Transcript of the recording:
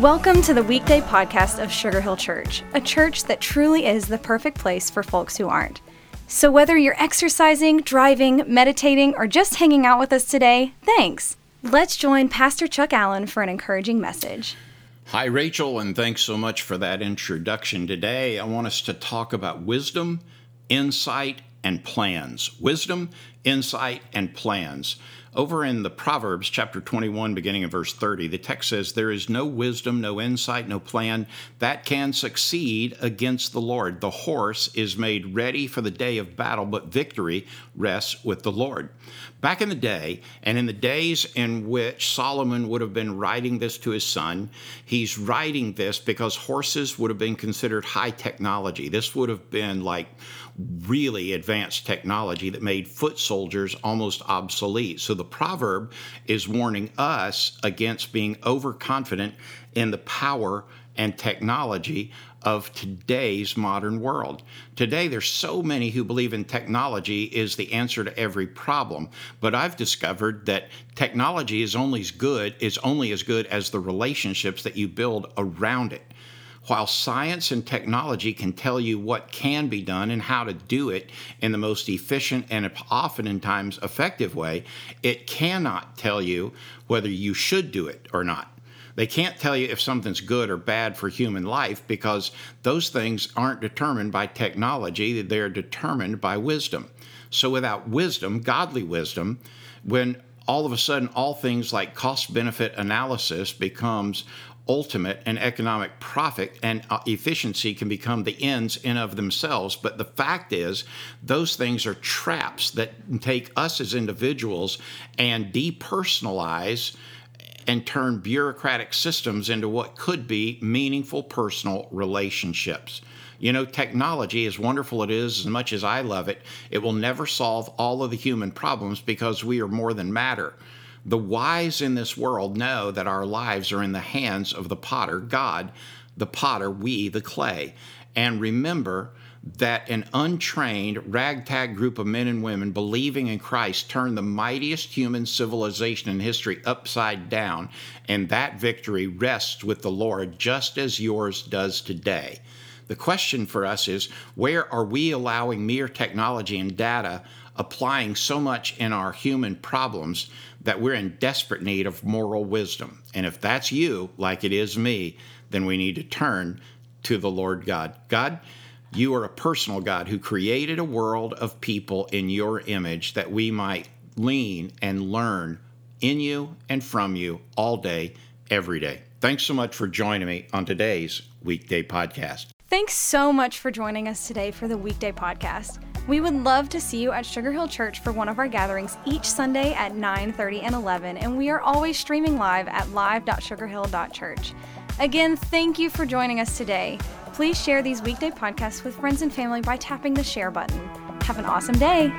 Welcome to the weekday podcast of Sugar Hill Church, a church that truly is the perfect place for folks who aren't. So, whether you're exercising, driving, meditating, or just hanging out with us today, thanks. Let's join Pastor Chuck Allen for an encouraging message. Hi, Rachel, and thanks so much for that introduction. Today, I want us to talk about wisdom, insight, and plans. Wisdom, insight, and plans. Over in the Proverbs, chapter 21, beginning in verse 30, the text says, There is no wisdom, no insight, no plan that can succeed against the Lord. The horse is made ready for the day of battle, but victory rests with the Lord. Back in the day, and in the days in which Solomon would have been writing this to his son, he's writing this because horses would have been considered high technology. This would have been like really advanced technology that made foot soldiers almost obsolete. So the proverb is warning us against being overconfident in the power and technology of today's modern world. Today, there's so many who believe in technology is the answer to every problem. But I've discovered that technology is only as good is only as good as the relationships that you build around it. While science and technology can tell you what can be done and how to do it in the most efficient and often in times effective way, it cannot tell you whether you should do it or not. They can't tell you if something's good or bad for human life because those things aren't determined by technology, they're determined by wisdom. So without wisdom, godly wisdom, when all of a sudden all things like cost benefit analysis becomes ultimate and economic profit and uh, efficiency can become the ends in of themselves but the fact is those things are traps that take us as individuals and depersonalize and turn bureaucratic systems into what could be meaningful personal relationships. You know, technology, as wonderful it is, as much as I love it, it will never solve all of the human problems because we are more than matter. The wise in this world know that our lives are in the hands of the potter, God, the potter, we, the clay. And remember that an untrained, ragtag group of men and women believing in Christ turned the mightiest human civilization in history upside down, and that victory rests with the Lord just as yours does today. The question for us is where are we allowing mere technology and data applying so much in our human problems that we're in desperate need of moral wisdom. And if that's you, like it is me, then we need to turn to the Lord God. God, you are a personal God who created a world of people in your image that we might lean and learn in you and from you all day, every day. Thanks so much for joining me on today's weekday podcast. Thanks so much for joining us today for the weekday podcast. We would love to see you at Sugar Hill Church for one of our gatherings each Sunday at 9:30 and 11, and we are always streaming live at live.sugarhill.church. Again, thank you for joining us today. Please share these weekday podcasts with friends and family by tapping the share button. Have an awesome day.